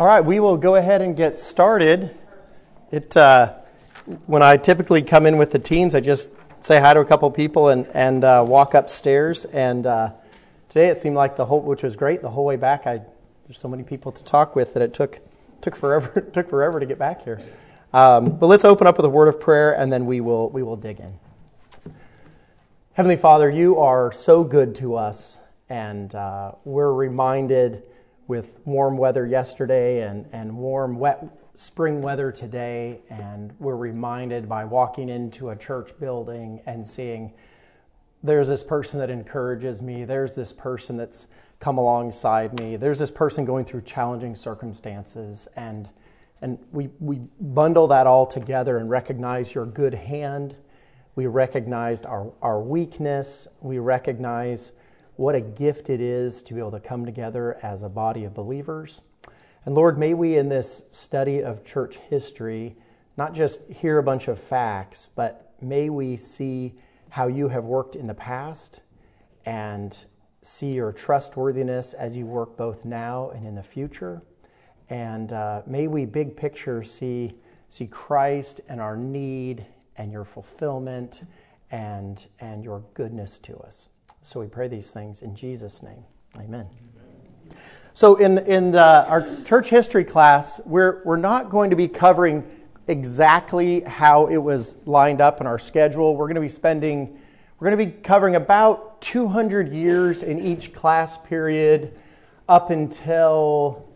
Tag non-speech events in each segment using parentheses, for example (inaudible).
All right, we will go ahead and get started. It uh, when I typically come in with the teens, I just say hi to a couple people and and uh, walk upstairs. And uh, today it seemed like the whole, which was great, the whole way back. I there's so many people to talk with that it took took forever (laughs) took forever to get back here. Um, but let's open up with a word of prayer, and then we will we will dig in. Heavenly Father, you are so good to us, and uh, we're reminded with warm weather yesterday and, and warm, wet spring weather today. And we're reminded by walking into a church building and seeing there's this person that encourages me, there's this person that's come alongside me, there's this person going through challenging circumstances. And, and we, we bundle that all together and recognize your good hand. We recognize our, our weakness. We recognize what a gift it is to be able to come together as a body of believers. And Lord, may we in this study of church history not just hear a bunch of facts, but may we see how you have worked in the past and see your trustworthiness as you work both now and in the future. And uh, may we, big picture, see, see Christ and our need and your fulfillment and, and your goodness to us. So we pray these things in Jesus' name. Amen. So, in, in the, our church history class, we're, we're not going to be covering exactly how it was lined up in our schedule. We're going to be spending, we're going to be covering about 200 years in each class period up until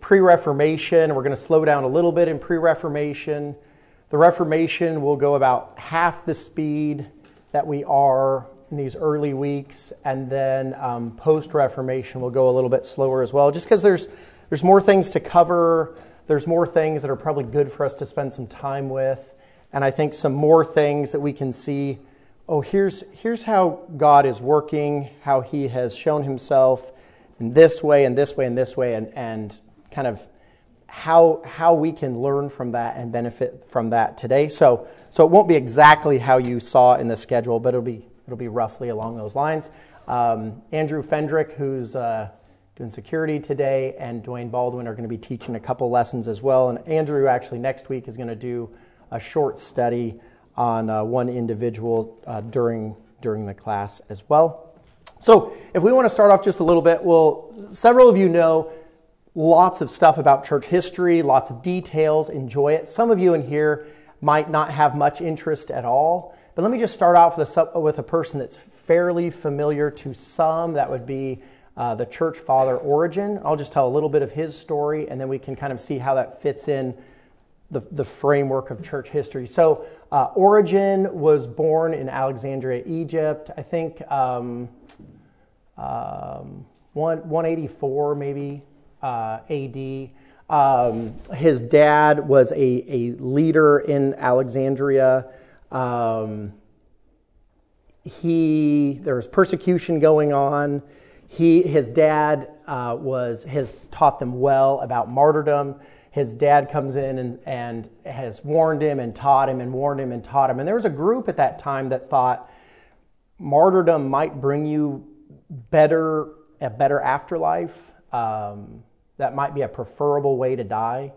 pre Reformation. We're going to slow down a little bit in pre Reformation. The Reformation will go about half the speed that we are in these early weeks, and then um, post Reformation will go a little bit slower as well, just because there's there's more things to cover. There's more things that are probably good for us to spend some time with, and I think some more things that we can see. Oh, here's here's how God is working, how He has shown Himself in this way, and this way, and this way, and and kind of how how we can learn from that and benefit from that today. So so it won't be exactly how you saw in the schedule, but it'll be It'll be roughly along those lines. Um, Andrew Fendrick, who's uh, doing security today, and Dwayne Baldwin are going to be teaching a couple lessons as well. And Andrew actually next week is going to do a short study on uh, one individual uh, during during the class as well. So, if we want to start off just a little bit, well, several of you know lots of stuff about church history, lots of details, enjoy it. Some of you in here might not have much interest at all. But let me just start with a, with a person that's fairly familiar to some. That would be uh, the church father Origen. I'll just tell a little bit of his story, and then we can kind of see how that fits in the, the framework of church history. So, uh, Origen was born in Alexandria, Egypt, I think um, um, 184 maybe uh, AD. Um, his dad was a, a leader in Alexandria. Um, he there was persecution going on. He his dad uh, was has taught them well about martyrdom. His dad comes in and, and has warned him and taught him and warned him and taught him. And there was a group at that time that thought martyrdom might bring you better a better afterlife. Um, that might be a preferable way to die.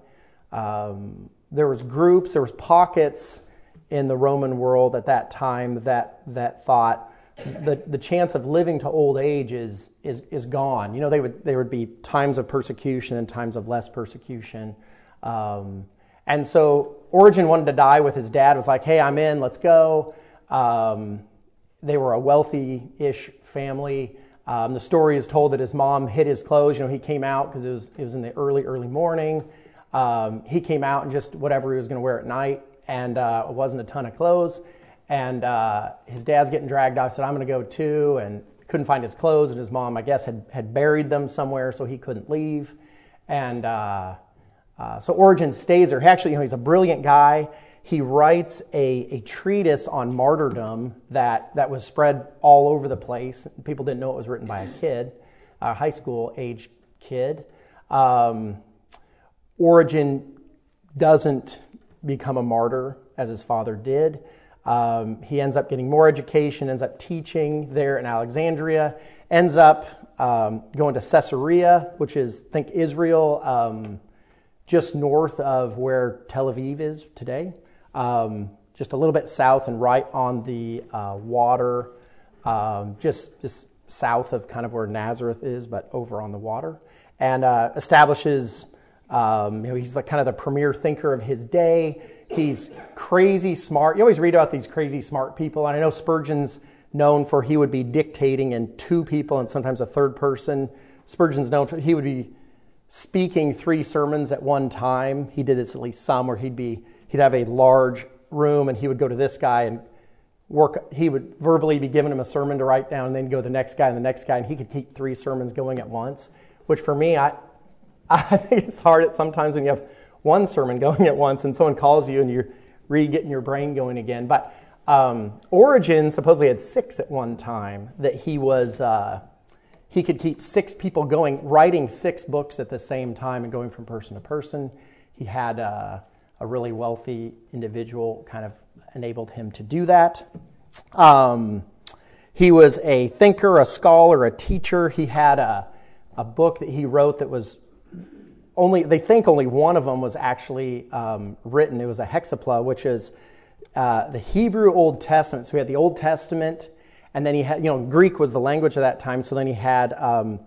Um, there was groups, there was pockets in the Roman world at that time that, that thought the, the chance of living to old age is, is, is gone. You know, they would, there would be times of persecution and times of less persecution. Um, and so Origen wanted to die with his dad, was like, hey, I'm in, let's go. Um, they were a wealthy ish family. Um, the story is told that his mom hid his clothes. You know, he came out because it was, it was in the early, early morning. Um, he came out and just whatever he was going to wear at night and uh, it wasn't a ton of clothes. And uh, his dad's getting dragged off. Said, "I'm going to go too," and couldn't find his clothes. And his mom, I guess, had had buried them somewhere, so he couldn't leave. And uh, uh so Origen stays there. He actually, you know, he's a brilliant guy. He writes a, a treatise on martyrdom that, that was spread all over the place. People didn't know it was written by a kid, a high school age kid. Um, Origen doesn't become a martyr as his father did. Um, he ends up getting more education, ends up teaching there in Alexandria, ends up um, going to Caesarea, which is, think Israel, um, just north of where Tel Aviv is today, um, just a little bit south and right on the uh, water, um, just, just south of kind of where Nazareth is, but over on the water, and uh, establishes. Um, you know, he's like kind of the premier thinker of his day. He's crazy smart. You always read about these crazy smart people, and I know Spurgeon's known for he would be dictating in two people and sometimes a third person. Spurgeon's known for he would be speaking three sermons at one time. He did this at least some, where he'd be he'd have a large room and he would go to this guy and work. He would verbally be giving him a sermon to write down, and then go to the next guy and the next guy, and he could keep three sermons going at once. Which for me, I (laughs) I think it's hard at sometimes when you have one sermon going at once and someone calls you and you're re getting your brain going again. But um, Origen supposedly had six at one time that he was. Uh, he could keep six people going, writing six books at the same time and going from person to person. He had uh, a really wealthy individual kind of enabled him to do that. Um, he was a thinker, a scholar, a teacher. He had a, a book that he wrote that was only, they think only one of them was actually um, written. It was a hexapla, which is uh, the Hebrew Old Testament. So we had the Old Testament and then he had, you know, Greek was the language of that time, so then he had um,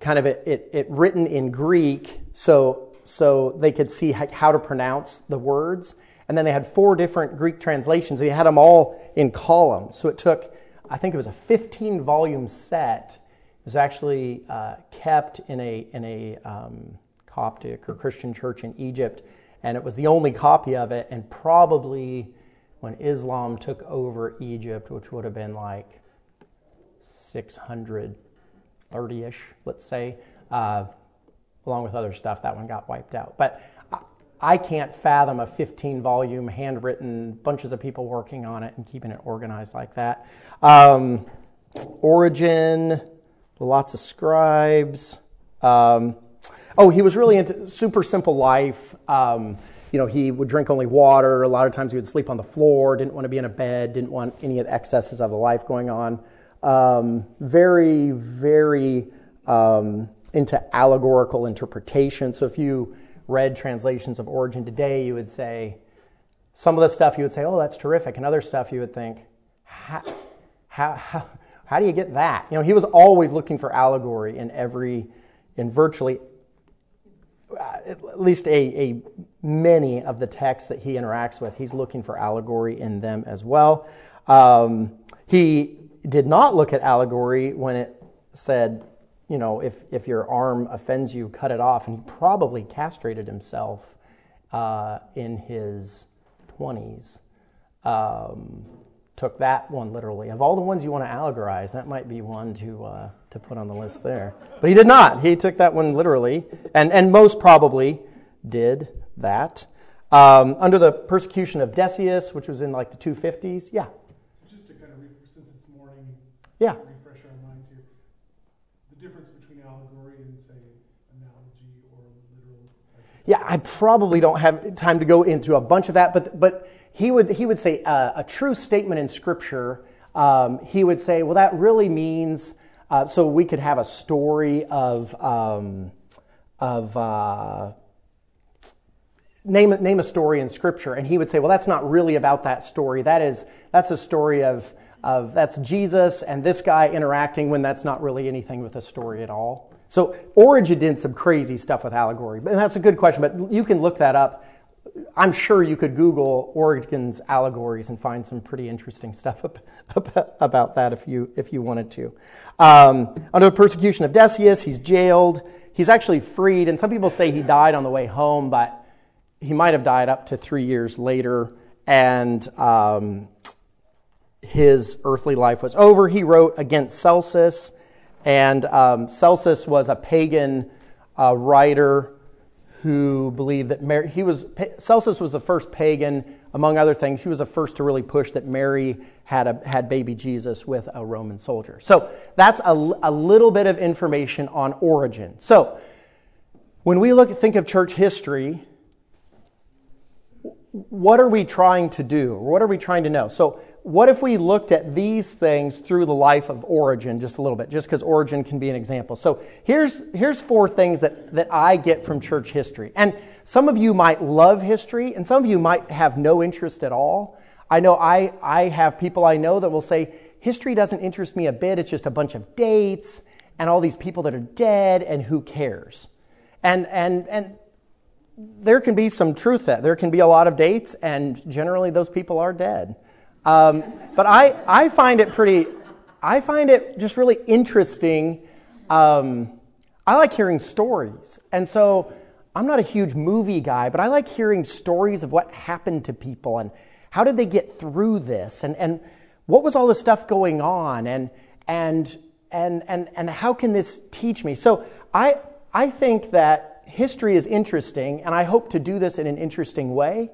kind of it, it, it, written in Greek so, so they could see how to pronounce the words. And then they had four different Greek translations, he had them all in columns. So it took, I think it was a 15 volume set. It was actually uh, kept in a, in a um, Coptic or Christian church in Egypt, and it was the only copy of it, and probably when Islam took over Egypt, which would have been like 630 ish, let's say, uh, along with other stuff, that one got wiped out. But I can't fathom a 15 volume, handwritten, bunches of people working on it and keeping it organized like that. Um, Origen, lots of scribes. Um, oh, he was really into super simple life. Um, you know, he would drink only water. A lot of times he would sleep on the floor, didn't want to be in a bed, didn't want any of the excesses of the life going on. Um, very, very um, into allegorical interpretation. So if you read translations of Origen today, you would say, some of the stuff you would say, oh, that's terrific. And other stuff you would think, how, how, how, how do you get that? You know, he was always looking for allegory in every, in virtually at least a, a many of the texts that he interacts with, he's looking for allegory in them as well. Um, he did not look at allegory when it said, you know, if, if your arm offends you, cut it off. And he probably castrated himself uh, in his 20s. Um, took that one literally. Of all the ones you want to allegorize, that might be one to, uh, to put on the list there. But he did not. He took that one literally, and, and most probably did that. Um, under the persecution of Decius, which was in like the 250s. Yeah. Just to kind of, since it's morning, yeah. refresh our minds here, the difference between allegory and, say, analogy or literal. Yeah, I probably don't have time to go into a bunch of that, but, but he would, he would say uh, a true statement in Scripture, um, he would say, well, that really means, uh, so we could have a story of, um, of uh, name, name a story in Scripture, and he would say, well, that's not really about that story. That is, that's a story of, of that's Jesus and this guy interacting when that's not really anything with a story at all. So Origen did some crazy stuff with allegory, and that's a good question, but you can look that up. I'm sure you could Google Origen's allegories and find some pretty interesting stuff about that if you, if you wanted to. Um, under the persecution of Decius, he's jailed. He's actually freed, and some people say he died on the way home, but he might have died up to three years later, and um, his earthly life was over. He wrote against Celsus, and um, Celsus was a pagan uh, writer who believed that Mary, he was, Celsus was the first pagan, among other things, he was the first to really push that Mary had, a, had baby Jesus with a Roman soldier. So that's a, a little bit of information on Origen. So when we look think of church history, what are we trying to do? What are we trying to know? So what if we looked at these things through the life of Origen just a little bit, just because Origen can be an example? So here's, here's four things that, that I get from church history. And some of you might love history, and some of you might have no interest at all. I know I, I have people I know that will say, history doesn't interest me a bit. It's just a bunch of dates and all these people that are dead, and who cares? And, and, and there can be some truth that. There can be a lot of dates, and generally those people are dead. Um, but I, I find it pretty, I find it just really interesting. Um, I like hearing stories. And so I'm not a huge movie guy, but I like hearing stories of what happened to people and how did they get through this and, and what was all this stuff going on and, and, and, and, and how can this teach me? So I, I think that history is interesting, and I hope to do this in an interesting way.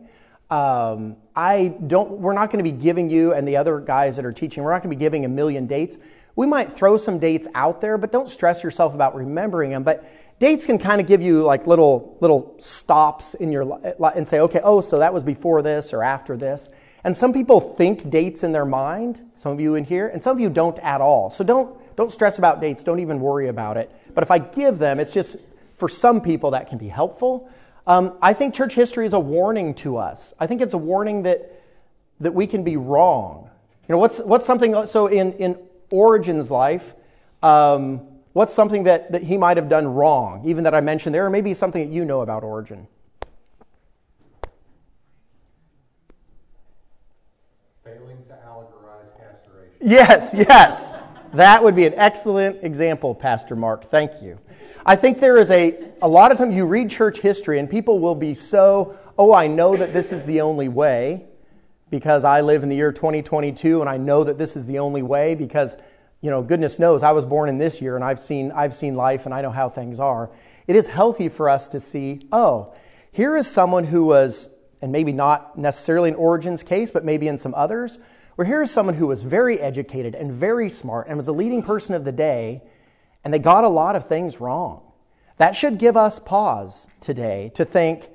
Um, I don't, we're not going to be giving you and the other guys that are teaching, we're not going to be giving a million dates. We might throw some dates out there, but don't stress yourself about remembering them. But dates can kind of give you like little, little stops in your life and say, okay, oh, so that was before this or after this. And some people think dates in their mind, some of you in here, and some of you don't at all. So don't, don't stress about dates, don't even worry about it. But if I give them, it's just for some people that can be helpful. Um, I think church history is a warning to us. I think it's a warning that, that we can be wrong. You know, what's, what's something, so in, in Origen's life, um, what's something that, that he might have done wrong, even that I mentioned there, or maybe something that you know about Origen? Failing to allegorize castration. Yes, yes. That would be an excellent example, Pastor Mark. Thank you. I think there is a, a lot of times you read church history and people will be so, oh, I know that this is the only way because I live in the year 2022 and I know that this is the only way because, you know, goodness knows I was born in this year and I've seen, I've seen life and I know how things are. It is healthy for us to see, oh, here is someone who was, and maybe not necessarily in Origen's case, but maybe in some others, where here is someone who was very educated and very smart and was a leading person of the day and they got a lot of things wrong. That should give us pause today to think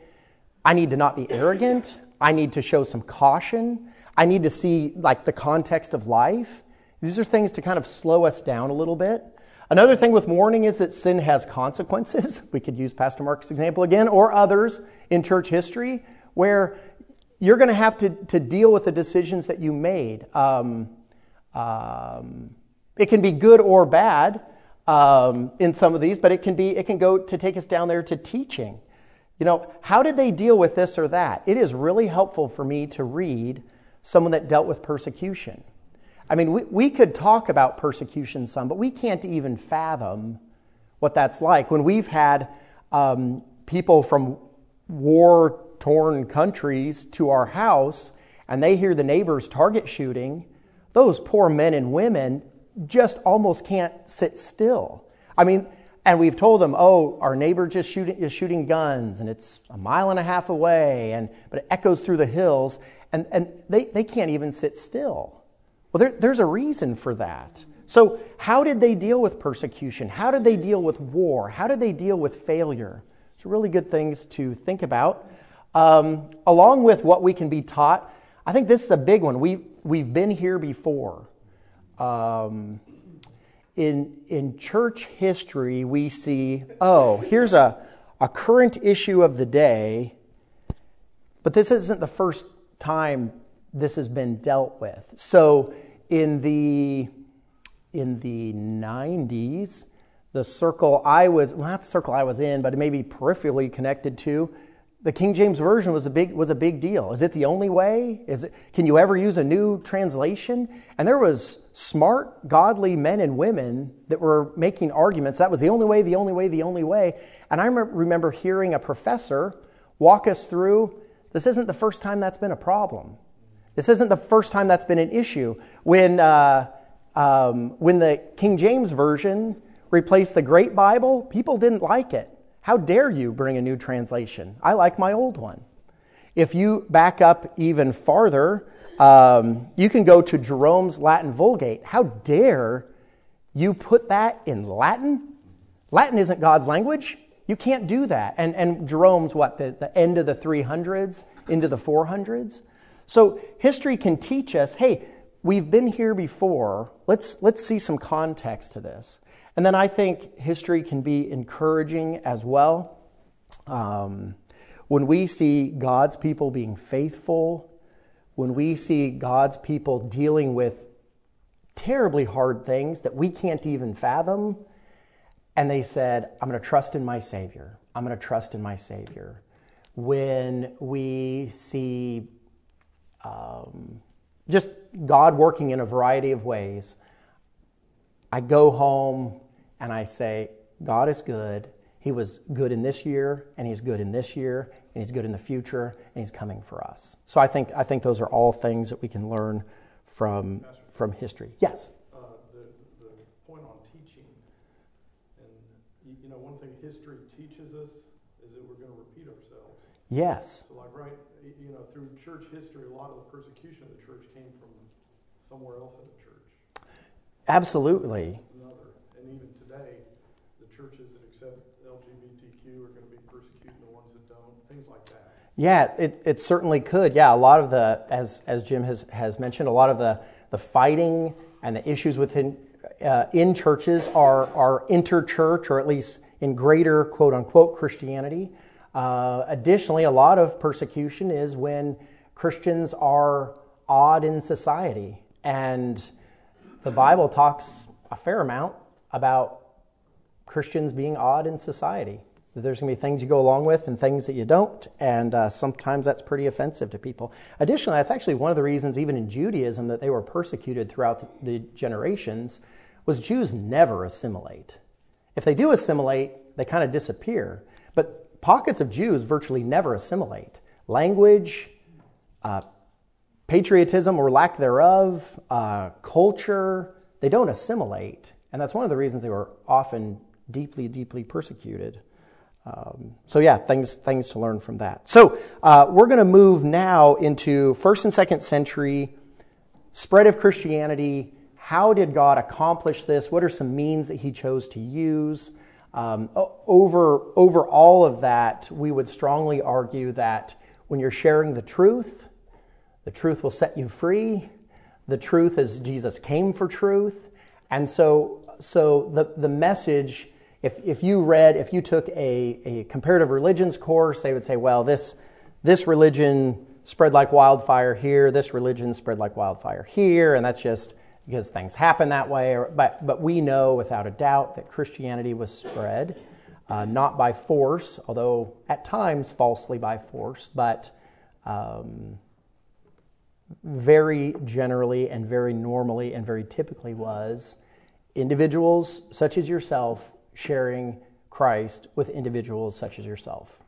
I need to not be arrogant. I need to show some caution. I need to see like the context of life. These are things to kind of slow us down a little bit. Another thing with warning is that sin has consequences. (laughs) We could use Pastor Mark's example again, or others in church history, where you're going to have to, to deal with the decisions that you made. Um, um, it can be good or bad um, in some of these, but it can be it can go to take us down there to teaching. You know, how did they deal with this or that? It is really helpful for me to read someone that dealt with persecution. I mean, we, we could talk about persecution some, but we can't even fathom what that's like. When we've had um, people from war torn countries to our house and they hear the neighbors target shooting, those poor men and women just almost can't sit still. I mean, and we've told them, oh, our neighbor just shooting, is shooting guns, and it's a mile and a half away, and but it echoes through the hills, and, and they, they can't even sit still. Well, there, there's a reason for that. So, how did they deal with persecution? How did they deal with war? How did they deal with failure? It's really good things to think about. Um, along with what we can be taught, I think this is a big one. We, we've been here before. Um, in, in church history, we see, oh, here's a, a current issue of the day, but this isn't the first time this has been dealt with. So in the in the 90s, the circle I was, well, not the circle I was in, but maybe peripherally connected to, the King James Version was a big, was a big deal. Is it the only way? Is it, can you ever use a new translation? And there was smart, godly men and women that were making arguments. That was the only way, the only way, the only way. And I remember hearing a professor walk us through this isn't the first time that's been a problem. This isn't the first time that's been an issue. When, uh, um, when the King James Version replaced the Great Bible, people didn't like it. How dare you bring a new translation? I like my old one. If you back up even farther, um, you can go to Jerome's Latin Vulgate. How dare you put that in Latin? Latin isn't God's language. You can't do that. And, and Jerome's what, the, the end of the 300s into the 400s? So history can teach us hey, we've been here before. Let's, let's see some context to this. And then I think history can be encouraging as well. Um, when we see God's people being faithful, when we see God's people dealing with terribly hard things that we can't even fathom, and they said, I'm going to trust in my Savior. I'm going to trust in my Savior. When we see um, just God working in a variety of ways, I go home and I say, God is good. He was good in this year, and He's good in this year, and He's good in the future, and He's coming for us. So I think, I think those are all things that we can learn from, from history. Yes? uh, the, the point on teaching, and you, you know, one thing history teaches us is that we're going to repeat ourselves. Yes. So, like, right, you know, through church history, a lot of the persecution of the church came from somewhere else in the church, Absolutely. another. And even today, the churches that accept LGBTQ are going to be persecuting the ones that don't, things like that. Yeah, it, it certainly could. Yeah, a lot of the, as, as Jim has, has mentioned, a lot of the, the fighting and the issues within uh, in churches are, are interchurch or at least in greater quote unquote Christianity. Uh, additionally, a lot of persecution is when Christians are odd in society. And the Bible talks a fair amount about Christians being odd in society. That There's going to be things you go along with and things that you don't, and uh, sometimes that's pretty offensive to people. Additionally, that's actually one of the reasons, even in Judaism, that they were persecuted throughout the generations, was Jews never assimilate. If they do assimilate, they kind of disappear. But pockets of Jews virtually never assimilate. Language, uh, patriotism or lack thereof, uh, culture, they don't assimilate. And that's one of the reasons they were often deeply, deeply persecuted. Um, so, yeah, things, things to learn from that. So, uh, we're going to move now into first and second century spread of Christianity. How did God accomplish this? What are some means that He chose to use? Um, over, over all of that, we would strongly argue that when you're sharing the truth, the truth will set you free. The truth is Jesus came for truth. And so, so the, the message, if, if you read, if you took a, a comparative religions course, they would say, well, this, this religion spread like wildfire here, this religion spread like wildfire here, and that's just because things happen that way. Or, but, but we know without a doubt that Christianity was spread, uh, not by force, although at times falsely by force, but um, very generally and very normally and very typically was individuals such as yourself sharing Christ with individuals such as yourself.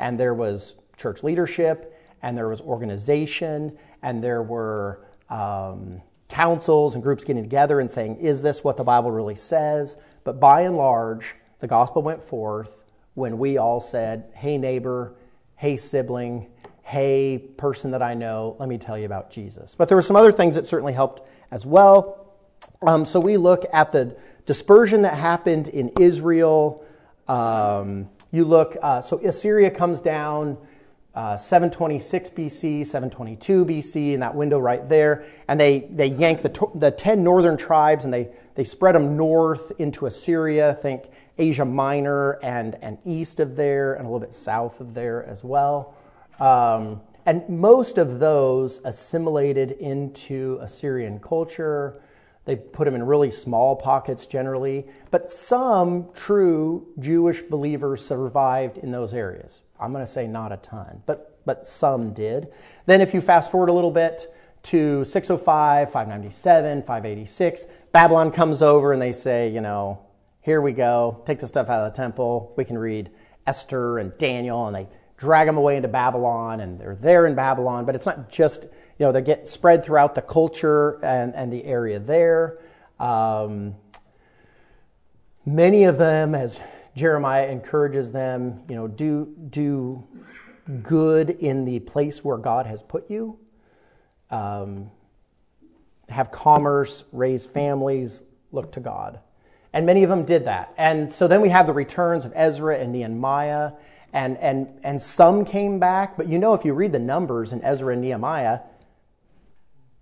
And there was church leadership, and there was organization, and there were um, councils and groups getting together and saying, Is this what the Bible really says? But by and large, the gospel went forth when we all said, Hey, neighbor, hey, sibling, hey, person that I know, let me tell you about Jesus. But there were some other things that certainly helped as well. Um, so we look at the dispersion that happened in Israel. Um, you look, uh, so Assyria comes down. Uh, 726 BC, 722 BC, in that window right there. And they, they yank the, the 10 northern tribes and they, they spread them north into Assyria, I think Asia Minor and, and east of there, and a little bit south of there as well. Um, and most of those assimilated into Assyrian culture. They put them in really small pockets generally, but some true Jewish believers survived in those areas. I'm going to say not a ton, but, but some did. Then, if you fast forward a little bit to 605, 597, 586, Babylon comes over and they say, you know, here we go, take the stuff out of the temple. We can read Esther and Daniel, and they drag them away into Babylon, and they're there in Babylon. But it's not just, you know, they get spread throughout the culture and, and the area there. Um, many of them, as Jeremiah encourages them, you know, do, do good in the place where God has put you. Um, have commerce, raise families, look to God. And many of them did that. And so then we have the returns of Ezra and Nehemiah, and, and, and some came back. But you know, if you read the numbers in Ezra and Nehemiah,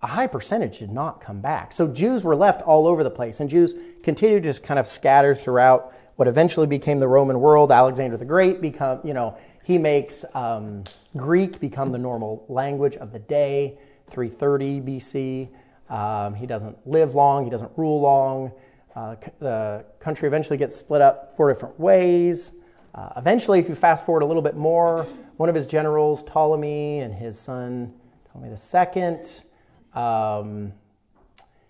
a high percentage did not come back. So Jews were left all over the place, and Jews continued to just kind of scatter throughout what eventually became the Roman world. Alexander the Great become, you know, he makes um, Greek become the normal language of the day, 330 BC. Um, he doesn't live long, he doesn't rule long. Uh, the country eventually gets split up four different ways. Uh, eventually, if you fast forward a little bit more, one of his generals, Ptolemy, and his son, Ptolemy II, um,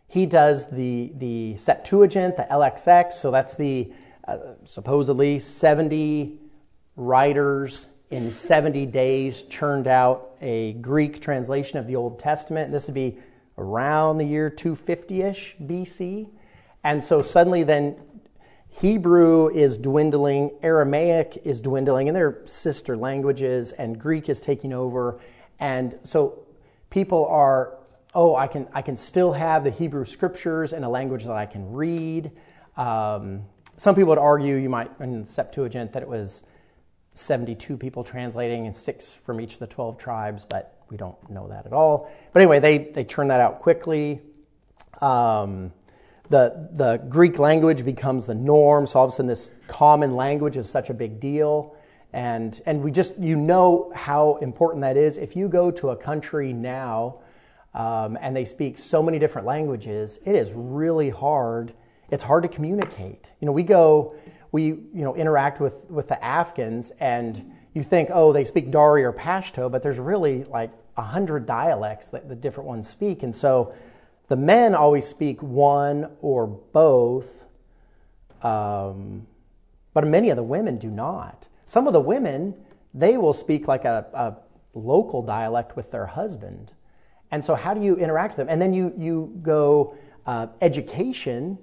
he does the, the Septuagint, the LXX, so that's the uh, supposedly 70 writers in 70 days churned out a Greek translation of the Old Testament. And this would be around the year 250 ish BC. And so suddenly, then Hebrew is dwindling, Aramaic is dwindling, and they're sister languages, and Greek is taking over. And so people are, oh, I can, I can still have the Hebrew scriptures in a language that I can read. Um, some people would argue, you might, in Septuagint, that it was 72 people translating and six from each of the 12 tribes, but we don't know that at all. But anyway, they, they turn that out quickly. Um, the, the Greek language becomes the norm, so all of a sudden this common language is such a big deal. And, and we just, you know how important that is. If you go to a country now um, and they speak so many different languages, it is really hard. It's hard to communicate. You know, we go, we you know interact with with the Afghans, and you think, oh, they speak Dari or Pashto, but there's really like a hundred dialects that the different ones speak, and so the men always speak one or both, um, but many of the women do not. Some of the women they will speak like a, a local dialect with their husband, and so how do you interact with them? And then you you go uh, education.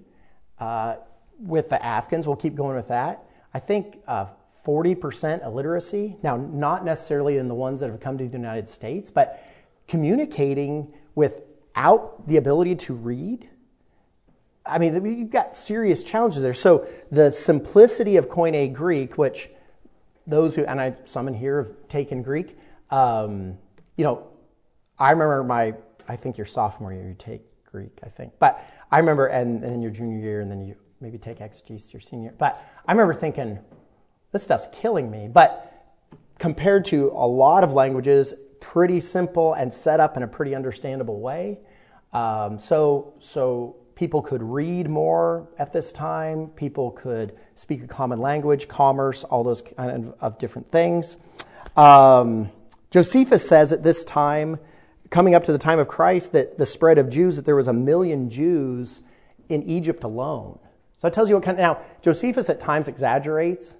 Uh, with the Afghans, we'll keep going with that. I think uh, 40% illiteracy. Now, not necessarily in the ones that have come to the United States, but communicating without the ability to read. I mean, you've got serious challenges there. So, the simplicity of Koine Greek, which those who, and I, some in here have taken Greek, um, you know, I remember my, I think your sophomore year, you take Greek, I think. But I remember, and, and then your junior year, and then you maybe take exegesis your senior. But I remember thinking, this stuff's killing me. But compared to a lot of languages, pretty simple and set up in a pretty understandable way. Um, so, so people could read more at this time. People could speak a common language, commerce, all those kind of, of different things. Um, Josephus says at this time, coming up to the time of Christ, that the spread of Jews, that there was a million Jews in Egypt alone. So it tells you what kind of, now, Josephus at times exaggerates.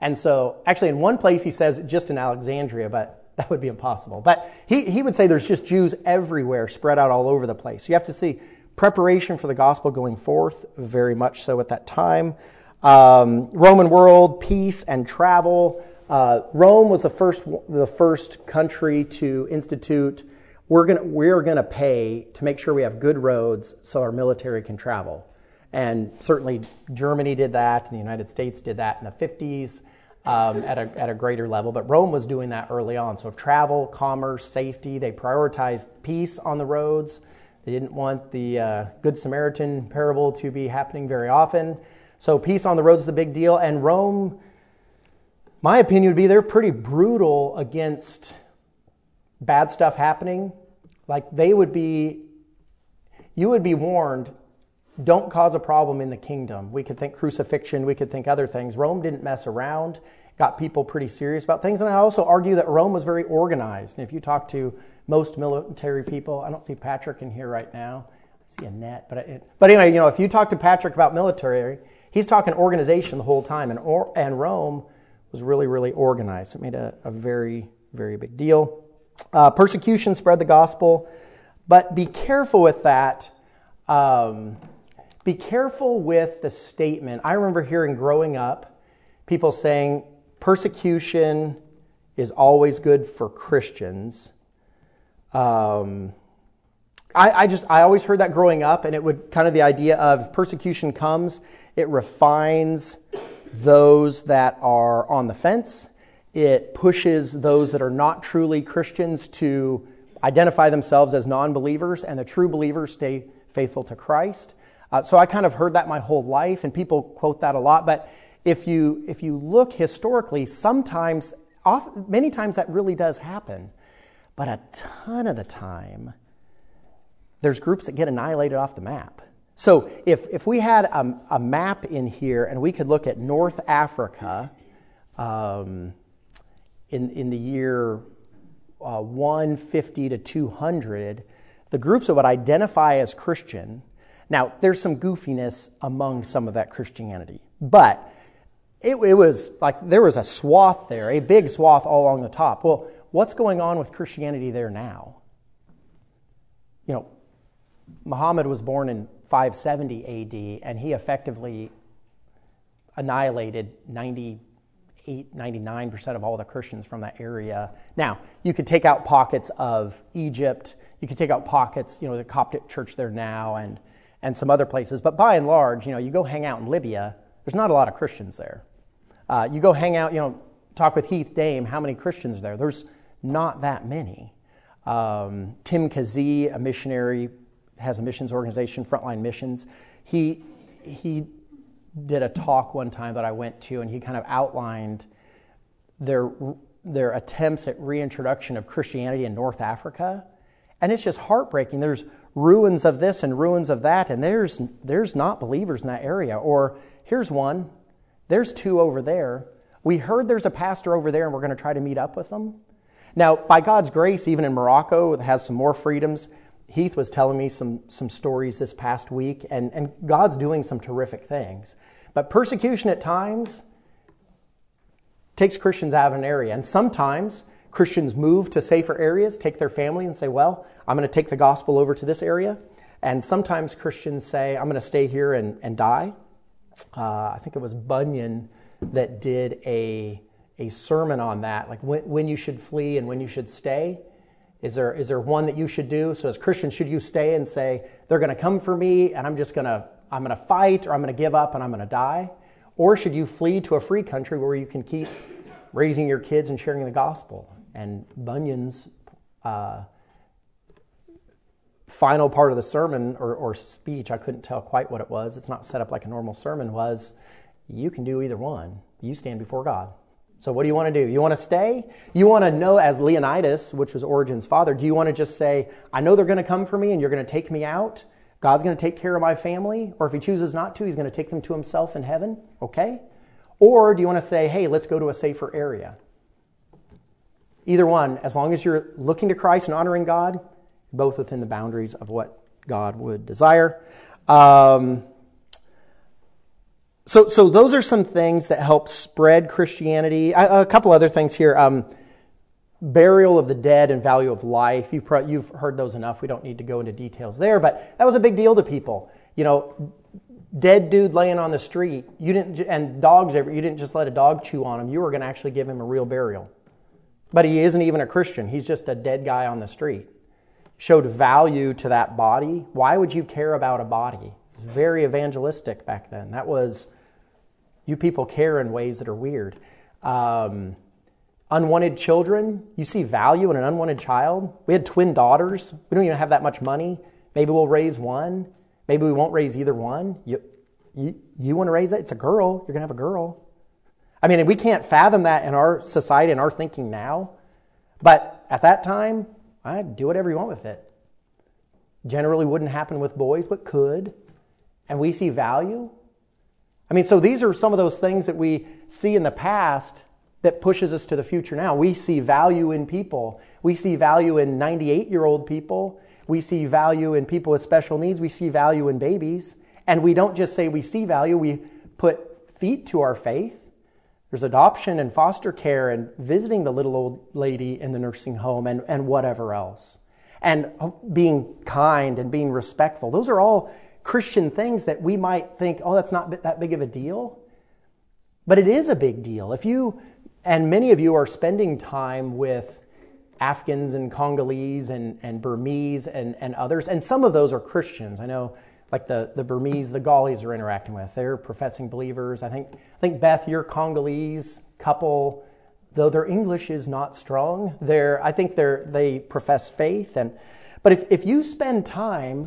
And so, actually, in one place he says just in Alexandria, but that would be impossible. But he, he would say there's just Jews everywhere, spread out all over the place. You have to see preparation for the gospel going forth, very much so at that time. Um, Roman world, peace and travel. Uh, Rome was the first, the first country to institute we're going we're to pay to make sure we have good roads so our military can travel. And certainly Germany did that, and the United States did that in the 50s um, at, a, at a greater level. But Rome was doing that early on. So travel, commerce, safety, they prioritized peace on the roads. They didn't want the uh, Good Samaritan parable to be happening very often. So peace on the roads is a big deal. And Rome, my opinion would be they're pretty brutal against bad stuff happening. Like they would be, you would be warned don't cause a problem in the kingdom. We could think crucifixion, we could think other things. Rome didn't mess around, got people pretty serious about things. And I also argue that Rome was very organized. And if you talk to most military people, I don't see Patrick in here right now. I see Annette, but but anyway, you know, if you talk to Patrick about military, he's talking organization the whole time, and or, and Rome was really really organized. It made a, a very very big deal. Uh, persecution spread the gospel, but be careful with that. Um, be careful with the statement. I remember hearing growing up people saying persecution is always good for Christians. Um, I, I, just I always heard that growing up, and it would kind of the idea of persecution comes, it refines those that are on the fence. It pushes those that are not truly Christians to identify themselves as non believers, and the true believers stay faithful to Christ. Uh, so I kind of heard that my whole life, and people quote that a lot. But if you, if you look historically, sometimes, many times that really does happen. But a ton of the time, there's groups that get annihilated off the map. So if, if we had a, a map in here and we could look at North Africa um, in, in the year uh, 150 to 200, the groups that would identify as Christian. Now, there's some goofiness among some of that Christianity, but it, it was like there was a swath there, a big swath all along the top. Well, what's going on with Christianity there now? You know, Muhammad was born in 570 AD, and he effectively annihilated 98, 99% of all the Christians from that area. Now, you could take out pockets of Egypt, you could take out pockets, you know, the Coptic church there now, and, and some other places, but by and large, you know, you go hang out in Libya, there's not a lot of Christians there. Uh, you go hang out, you know, talk with Heath Dame, how many Christians are there? There's not that many. Um, Tim Keesee, a missionary, has a missions organization, Frontline Missions. He, he did a talk one time that I went to, and he kind of outlined their, their attempts at reintroduction of Christianity in North Africa. And it's just heartbreaking. There's ruins of this and ruins of that, and there's, there's not believers in that area. Or here's one, there's two over there. We heard there's a pastor over there, and we're going to try to meet up with them. Now, by God's grace, even in Morocco, it has some more freedoms. Heath was telling me some, some stories this past week, and, and God's doing some terrific things. But persecution at times takes Christians out of an area. And sometimes Christians move to safer areas, take their family, and say, Well, I'm going to take the gospel over to this area. And sometimes Christians say, I'm going to stay here and, and die. Uh, I think it was Bunyan that did a, a sermon on that, like when, when you should flee and when you should stay. Is there, is there one that you should do? So, as Christians, should you stay and say, they're going to come for me and I'm just going to, I'm going to fight or I'm going to give up and I'm going to die? Or should you flee to a free country where you can keep raising your kids and sharing the gospel? And Bunyan's uh, final part of the sermon or, or speech, I couldn't tell quite what it was. It's not set up like a normal sermon, was you can do either one. You stand before God. So, what do you want to do? You want to stay? You want to know, as Leonidas, which was Origen's father, do you want to just say, I know they're going to come for me and you're going to take me out? God's going to take care of my family? Or if he chooses not to, he's going to take them to himself in heaven? Okay? Or do you want to say, hey, let's go to a safer area? Either one, as long as you're looking to Christ and honoring God, both within the boundaries of what God would desire. Um, so, so those are some things that help spread Christianity. A, a couple other things here. Um, burial of the dead and value of life. You've, pro- you've heard those enough. We don't need to go into details there, but that was a big deal to people. You know, dead dude laying on the street. You didn't, and dogs. You didn't just let a dog chew on him. You were going to actually give him a real burial. But he isn't even a Christian. He's just a dead guy on the street. Showed value to that body. Why would you care about a body? Very evangelistic back then. That was you people care in ways that are weird. Um, unwanted children, you see value in an unwanted child. We had twin daughters. We don't even have that much money. Maybe we'll raise one. Maybe we won't raise either one. You, you, you want to raise that? It's a girl. You're going to have a girl. I mean, we can't fathom that in our society and our thinking now. But at that time, I'd do whatever you want with it. Generally wouldn't happen with boys, but could. And we see value. I mean, so these are some of those things that we see in the past that pushes us to the future now. We see value in people. We see value in 98 year old people. We see value in people with special needs. We see value in babies. And we don't just say we see value, we put feet to our faith. There's adoption and foster care and visiting the little old lady in the nursing home and, and whatever else. And being kind and being respectful. Those are all Christian things that we might think, oh, that's not that big of a deal. But it is a big deal. If you, and many of you are spending time with Afghans and Congolese and, and Burmese and, and others, and some of those are Christians. I know, like the, the Burmese, the Galis are interacting with. They're professing believers. I think, I think Beth, your Congolese couple, though their English is not strong. They're, I think they're, they profess faith. And, but if, if you spend time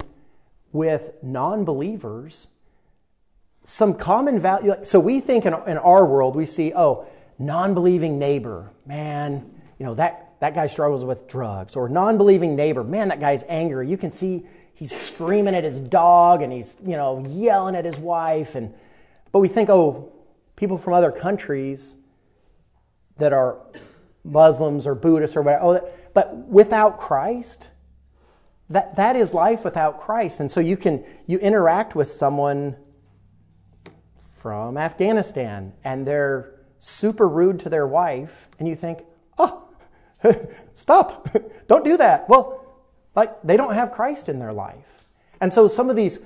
with non believers, some common value, so we think in, in our world, we see, oh, non believing neighbor, man, you know, that, that guy struggles with drugs. Or non believing neighbor, man, that guy's angry. You can see he's screaming at his dog and he's, you know, yelling at his wife. And, but we think, oh, people from other countries that are Muslims or Buddhists or whatever. Oh, but without Christ, that, that is life without Christ. And so you can you interact with someone from Afghanistan and they're super rude to their wife, and you think, oh, (laughs) stop, (laughs) don't do that. Well, like they don't have Christ in their life. And so some of these,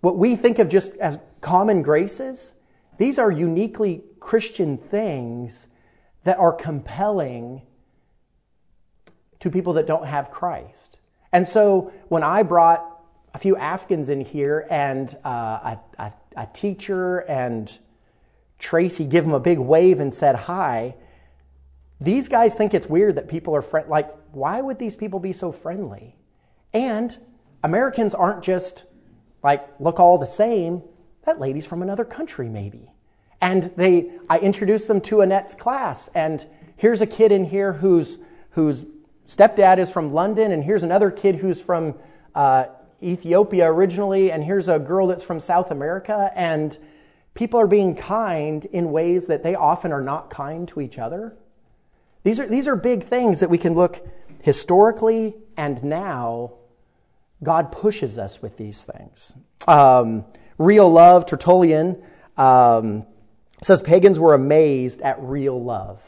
what we think of just as common graces, these are uniquely Christian things that are compelling to people that don't have Christ. And so when I brought a few Afghans in here and uh, a, a, a teacher and Tracy give them a big wave and said hi, these guys think it's weird that people are friend. Like, why would these people be so friendly? And Americans aren't just like look all the same. That lady's from another country, maybe. And they, I introduced them to Annette's class, and here's a kid in here whose whose stepdad is from London, and here's another kid who's from uh, Ethiopia originally, and here's a girl that's from South America, and people are being kind in ways that they often are not kind to each other. These are, these are big things that we can look historically and now. God pushes us with these things. Um, real love, Tertullian um, says pagans were amazed at real love.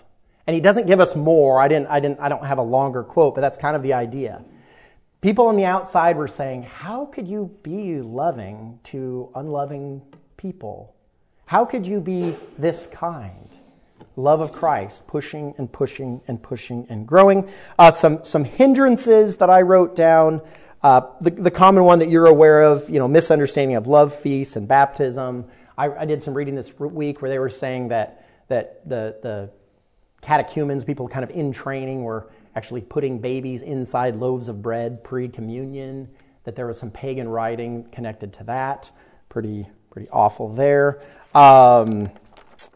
And he doesn't give us more. I, didn't, I, didn't, I don't have a longer quote, but that's kind of the idea. People on the outside were saying, How could you be loving to unloving people? How could you be this kind? Love of Christ, pushing and pushing and pushing and growing. Uh, some, some hindrances that I wrote down. Uh, the, the common one that you're aware of, you know, misunderstanding of love feasts and baptism. I, I did some reading this week where they were saying that, that the, the catechumens, people kind of in training, were actually putting babies inside loaves of bread pre communion, that there was some pagan writing connected to that. Pretty, pretty awful there. Um,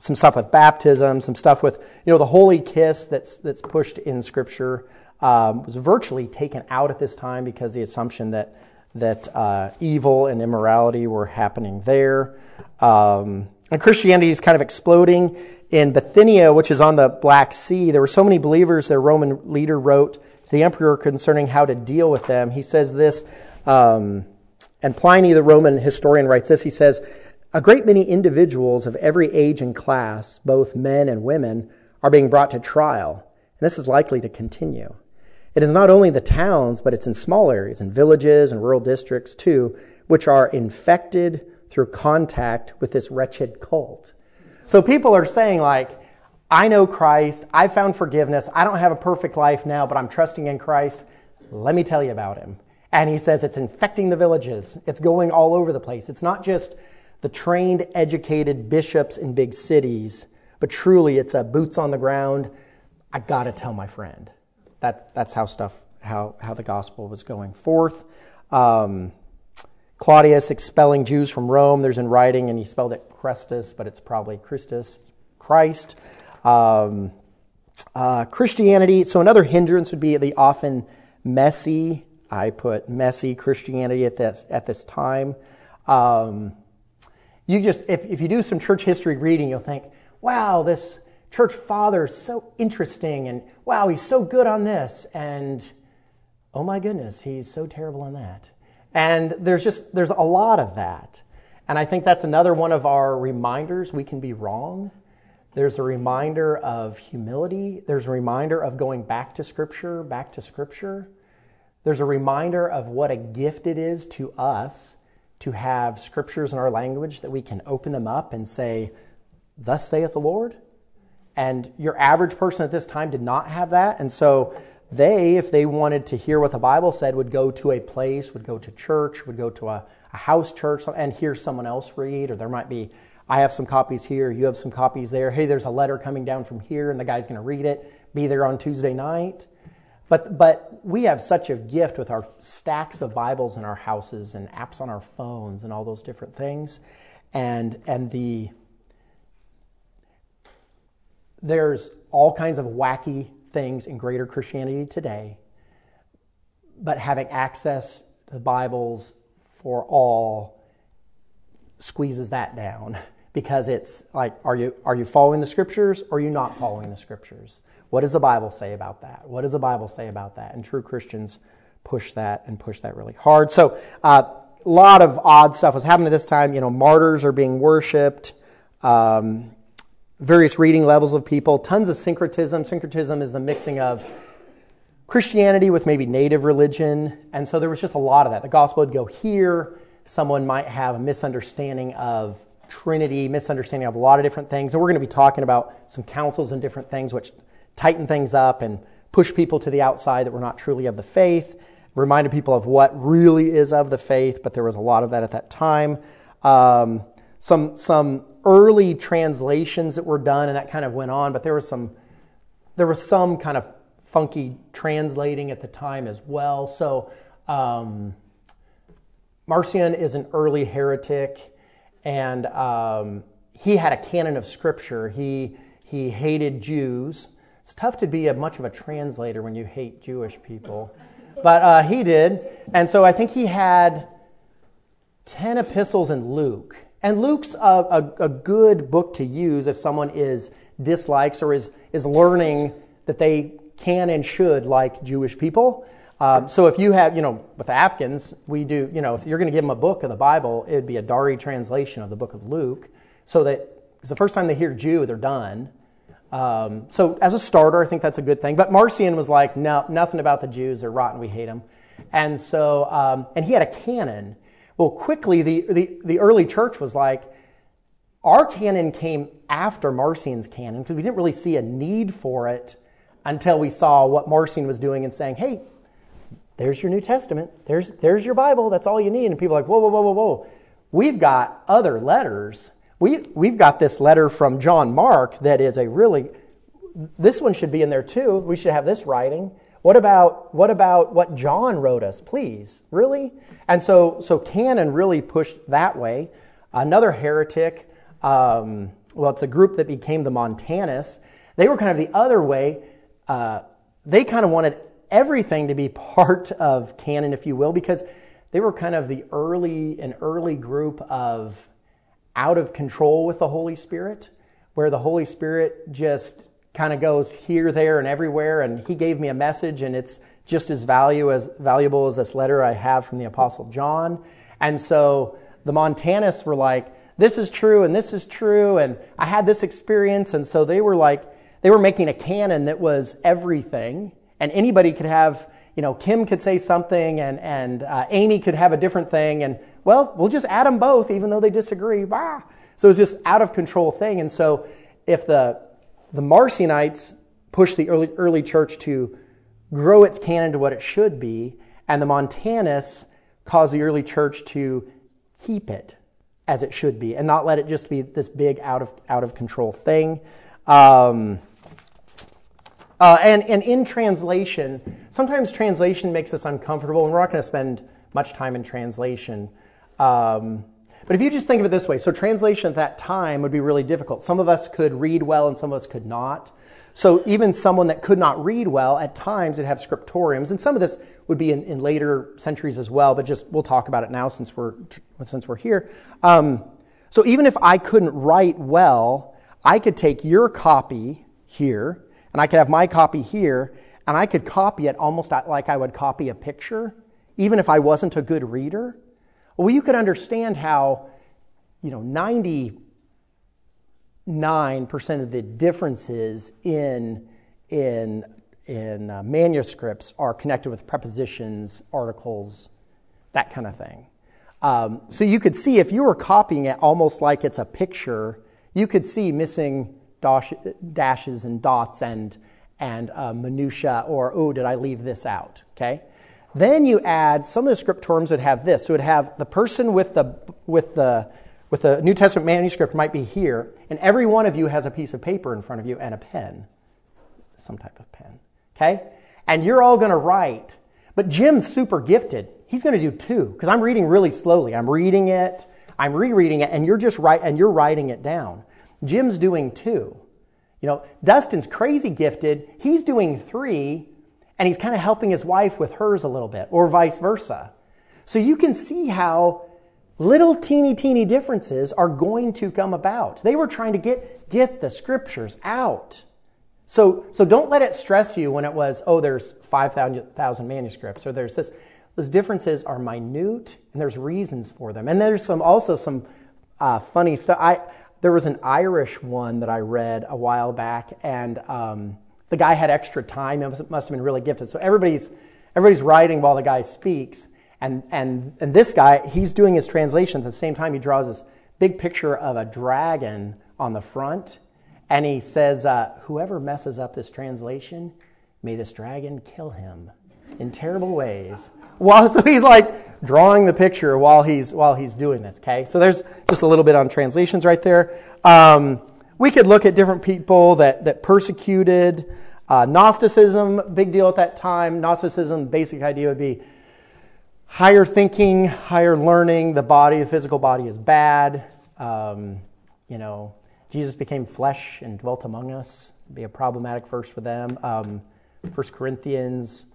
some stuff with baptism, some stuff with you know the holy kiss that's that's pushed in Scripture um, was virtually taken out at this time because the assumption that that uh, evil and immorality were happening there. Um, and Christianity is kind of exploding in Bithynia, which is on the Black Sea. There were so many believers. Their Roman leader wrote to the emperor concerning how to deal with them. He says this, um, and Pliny, the Roman historian, writes this. He says a great many individuals of every age and class, both men and women, are being brought to trial, and this is likely to continue. It is not only the towns, but it's in small areas, in villages and rural districts too, which are infected through contact with this wretched cult. So people are saying, like, I know Christ, I found forgiveness, I don't have a perfect life now, but I'm trusting in Christ. Let me tell you about him. And he says it's infecting the villages, it's going all over the place. It's not just the trained, educated bishops in big cities, but truly it's a boots on the ground. I got to tell my friend. That, that's how stuff, how, how the gospel was going forth. Um, Claudius expelling Jews from Rome. There's in writing, and he spelled it Chrestus, but it's probably Christus, Christ. Um, uh, Christianity. So another hindrance would be the often messy. I put messy Christianity at this at this time. Um, you just, if, if you do some church history reading, you'll think, wow, this church father is so interesting, and wow, he's so good on this, and oh my goodness, he's so terrible on that. And there's just, there's a lot of that. And I think that's another one of our reminders. We can be wrong. There's a reminder of humility. There's a reminder of going back to Scripture, back to Scripture. There's a reminder of what a gift it is to us to have scriptures in our language that we can open them up and say, Thus saith the Lord. And your average person at this time did not have that. And so they, if they wanted to hear what the Bible said, would go to a place, would go to church, would go to a, a house church and hear someone else read, or there might be I have some copies here, you have some copies there. Hey, there's a letter coming down from here, and the guy's going to read it. Be there on Tuesday night. But, but we have such a gift with our stacks of Bibles in our houses and apps on our phones and all those different things. And, and the, there's all kinds of wacky things in greater Christianity today, but having access to the Bibles for all squeezes that down (laughs) because it's like are you are you following the scriptures or are you not following the scriptures? What does the bible say about that? What does the bible say about that? And true christians push that and push that really hard. So uh, a lot of odd stuff was happening at this time. You know martyrs are being worshipped um, various reading levels of people tons of syncretism. Syncretism is the mixing of christianity with maybe native religion. And so there was just a lot of that. The gospel would go here. Someone might have a misunderstanding of Trinity, misunderstanding of a lot of different things. And we're going to be talking about some councils and different things which tighten things up and push people to the outside that were not truly of the faith, reminded people of what really is of the faith, but there was a lot of that at that time. Um, some, some early translations that were done, and that kind of went on, but there was some, there was some kind of funky translating at the time as well. So, um, Marcion is an early heretic, and um, he had a canon of scripture. He, he hated Jews. It's tough to be a, much of a translator when you hate Jewish people, (laughs) but uh, he did. And so I think he had 10 epistles in Luke. And Luke's a, a, a good book to use if someone is dislikes or is, is learning that they can and should like Jewish people. Um, so if you have, you know, with the Afghans, we do, you know, if you're going to give them a book of the Bible, it would be a Dari translation of the book of Luke, so that it's the first time they hear Jew, they're done. Um, so as a starter, I think that's a good thing. But Marcion was like, no, nothing about the Jews. They're rotten. We hate them. And so, um, and he had a canon. Well, quickly, the, the, the early church was like, our canon came after Marcion's canon because we didn't really see a need for it until we saw what Marcion was doing and saying, hey, there's your New Testament. There's, there's your Bible. That's all you need. And people are like, whoa, whoa, whoa, whoa, whoa. We've got other letters. We, we've got this letter from John Mark that is a really, this one should be in there too. We should have this writing. What about, what about what John wrote us? Please, really? And so, so canon really pushed that way. Another heretic, um, well, it's a group that became the Montanists. They were kind of the other way. Uh, they kind of wanted everything to be part of canon, if you will, because they were kind of the early, an early group of out of control with the Holy Spirit, where the Holy Spirit just kind of goes here, there, and everywhere. And he gave me a message, and it's just as value as valuable as this letter I have from the Apostle John. And so the Montanists were like, "This is true, and this is true," and I had this experience, and so they were like, they were making a canon that was everything and anybody could have, you know, Kim could say something and, and uh, Amy could have a different thing, and well, we'll just add them both even though they disagree. Bah! So it's this out of control thing. And so if the, the Marcionites push the early, early church to grow its canon to what it should be, and the Montanists cause the early church to keep it as it should be and not let it just be this big out of, out of control thing. Um, uh, and, and in translation, sometimes translation makes us uncomfortable, and we're not going to spend much time in translation. Um, but if you just think of it this way, so translation at that time would be really difficult. Some of us could read well and some of us could not. So even someone that could not read well, at times it have scriptoriums, and some of this would be in, in, later centuries as well. But just we'll talk about it now since we're since we're here. Um, so even if I couldn't write well, I could take your copy here and I could have my copy here, and I could copy it almost like I would copy a picture, even if I wasn't a good reader. Well, you could understand how, you know, 99% of the differences in, in, in uh, manuscripts are connected with prepositions, articles, that kind of thing. Um, so you could see if you were copying it almost like it's a picture, you could see missing dash, dashes and dots and, and uh, minutia, or, oh, did I leave this out? Okay? Then you add, some of the script terms would have this. So it would have the person with the, with the with the New Testament manuscript might be here, and every one of you has a piece of paper in front of you and a pen, some type of pen. Okay? And you're all going to write. But Jim's super gifted. He's going to do two because I'm reading really slowly. I'm reading it, I'm rereading it, and you're just right and you're writing it down. Jim's doing two. You know, Dustin's crazy gifted. He's doing three, and he's kind of helping his wife with hers a little bit, or vice versa. So you can see how little teeny teeny differences are going to come about. They were trying to get, get the scriptures out. So, so don't let it stress you when it was, oh, there's 5,000 manuscripts, or there's this. Those differences are minute, and there's reasons for them. And there's some also some uh, funny stuff. There was an Irish one that I read a while back, and um, the guy had extra time. It must have been really gifted. So everybody's, everybody's writing while the guy speaks. And, and, and this guy, he's doing his translation at the same time. He draws this big picture of a dragon on the front. And he says, uh, Whoever messes up this translation, may this dragon kill him in terrible ways. While, (laughs) so he's like drawing the picture while he's, while he's doing this, okay? So there's just a little bit on translations right there. Um, we could look at different people that, that persecuted. Uh, Gnosticism, big deal at that time. Gnosticism, basic idea would be higher thinking, higher learning. The body, the physical body, is bad. Um, you know, Jesus became flesh and dwelt among us. It'd be a problematic verse for them. Um, 1 Corinthians,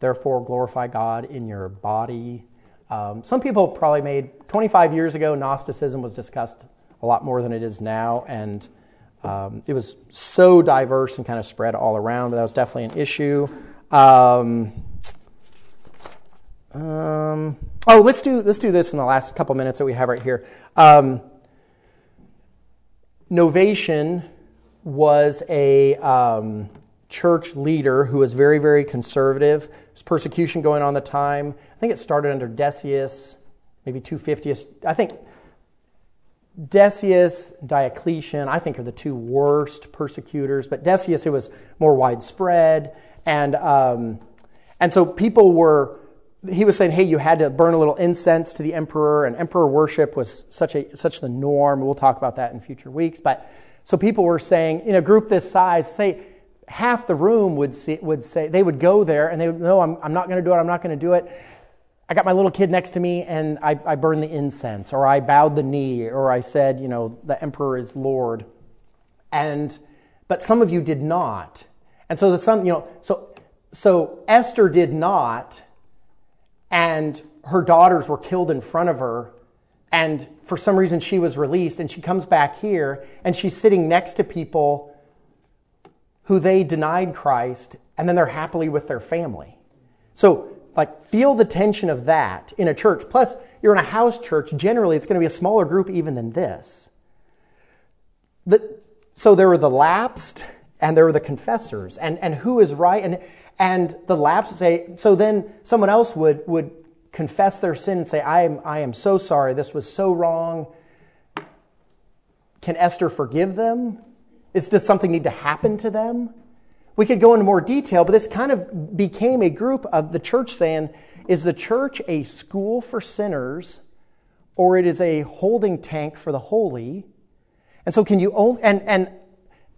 therefore glorify God in your body. Um, some people probably made 25 years ago, Gnosticism was discussed a lot more than it is now, and um, it was so diverse and kind of spread all around. That was definitely an issue. Um, um, oh, let's do let's do this in the last couple minutes that we have right here. Um, Novatian was a um, church leader who was very very conservative. There's persecution going on the time. I think it started under Decius, maybe 250. I think Decius, Diocletian, I think are the two worst persecutors. But Decius, it was more widespread, and um, and so people were he was saying, hey, you had to burn a little incense to the emperor, and emperor worship was such a such the norm. We'll talk about that in future weeks. But so people were saying, in a group this size, say half the room would see, would say they would go there and they would no, I'm, I'm not going to do it. I'm not going to do it. I got my little kid next to me and I, I burned the incense, or I bowed the knee, or I said, you know, the emperor is Lord. And but some of you did not. And so the some, you know, so so Esther did not and her daughters were killed in front of her. And for some reason, she was released, and she comes back here, and she's sitting next to people who they denied Christ, and then they're happily with their family. So, like, feel the tension of that in a church. Plus, you're in a house church. Generally, it's going to be a smaller group even than this. The, so, there were the lapsed, and there were the confessors. And, and who is right? And and the lapsed say, so then someone else would, would confess their sin and say, I am, I am so sorry, this was so wrong. Can Esther forgive them? Is, does something need to happen to them? We could go into more detail, but this kind of became a group of the church saying, is the church a school for sinners or it is a holding tank for the holy? And so can you only, and, and,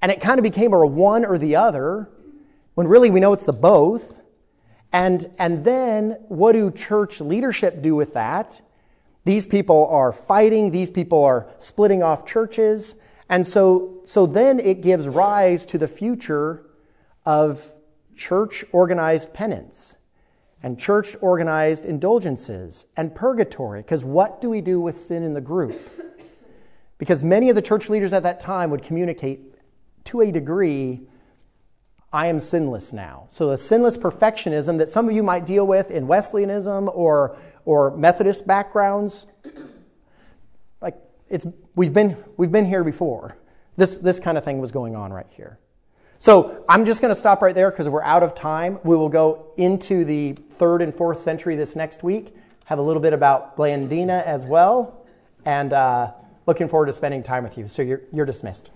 and it kind of became a one or the other when really we know it's the both. And, and then what do church leadership do with that? These people are fighting, these people are splitting off churches. And so, so then it gives rise to the future of church organized penance and church organized indulgences and purgatory. Because what do we do with sin in the group? Because many of the church leaders at that time would communicate to a degree I am sinless now. So, the sinless perfectionism that some of you might deal with in Wesleyanism or, or Methodist backgrounds, it's, we've, been, we've been here before. This, this kind of thing was going on right here. So, I'm just going to stop right there because we're out of time. We will go into the third and fourth century this next week, have a little bit about Blandina as well, and uh, looking forward to spending time with you. So, you're, you're dismissed.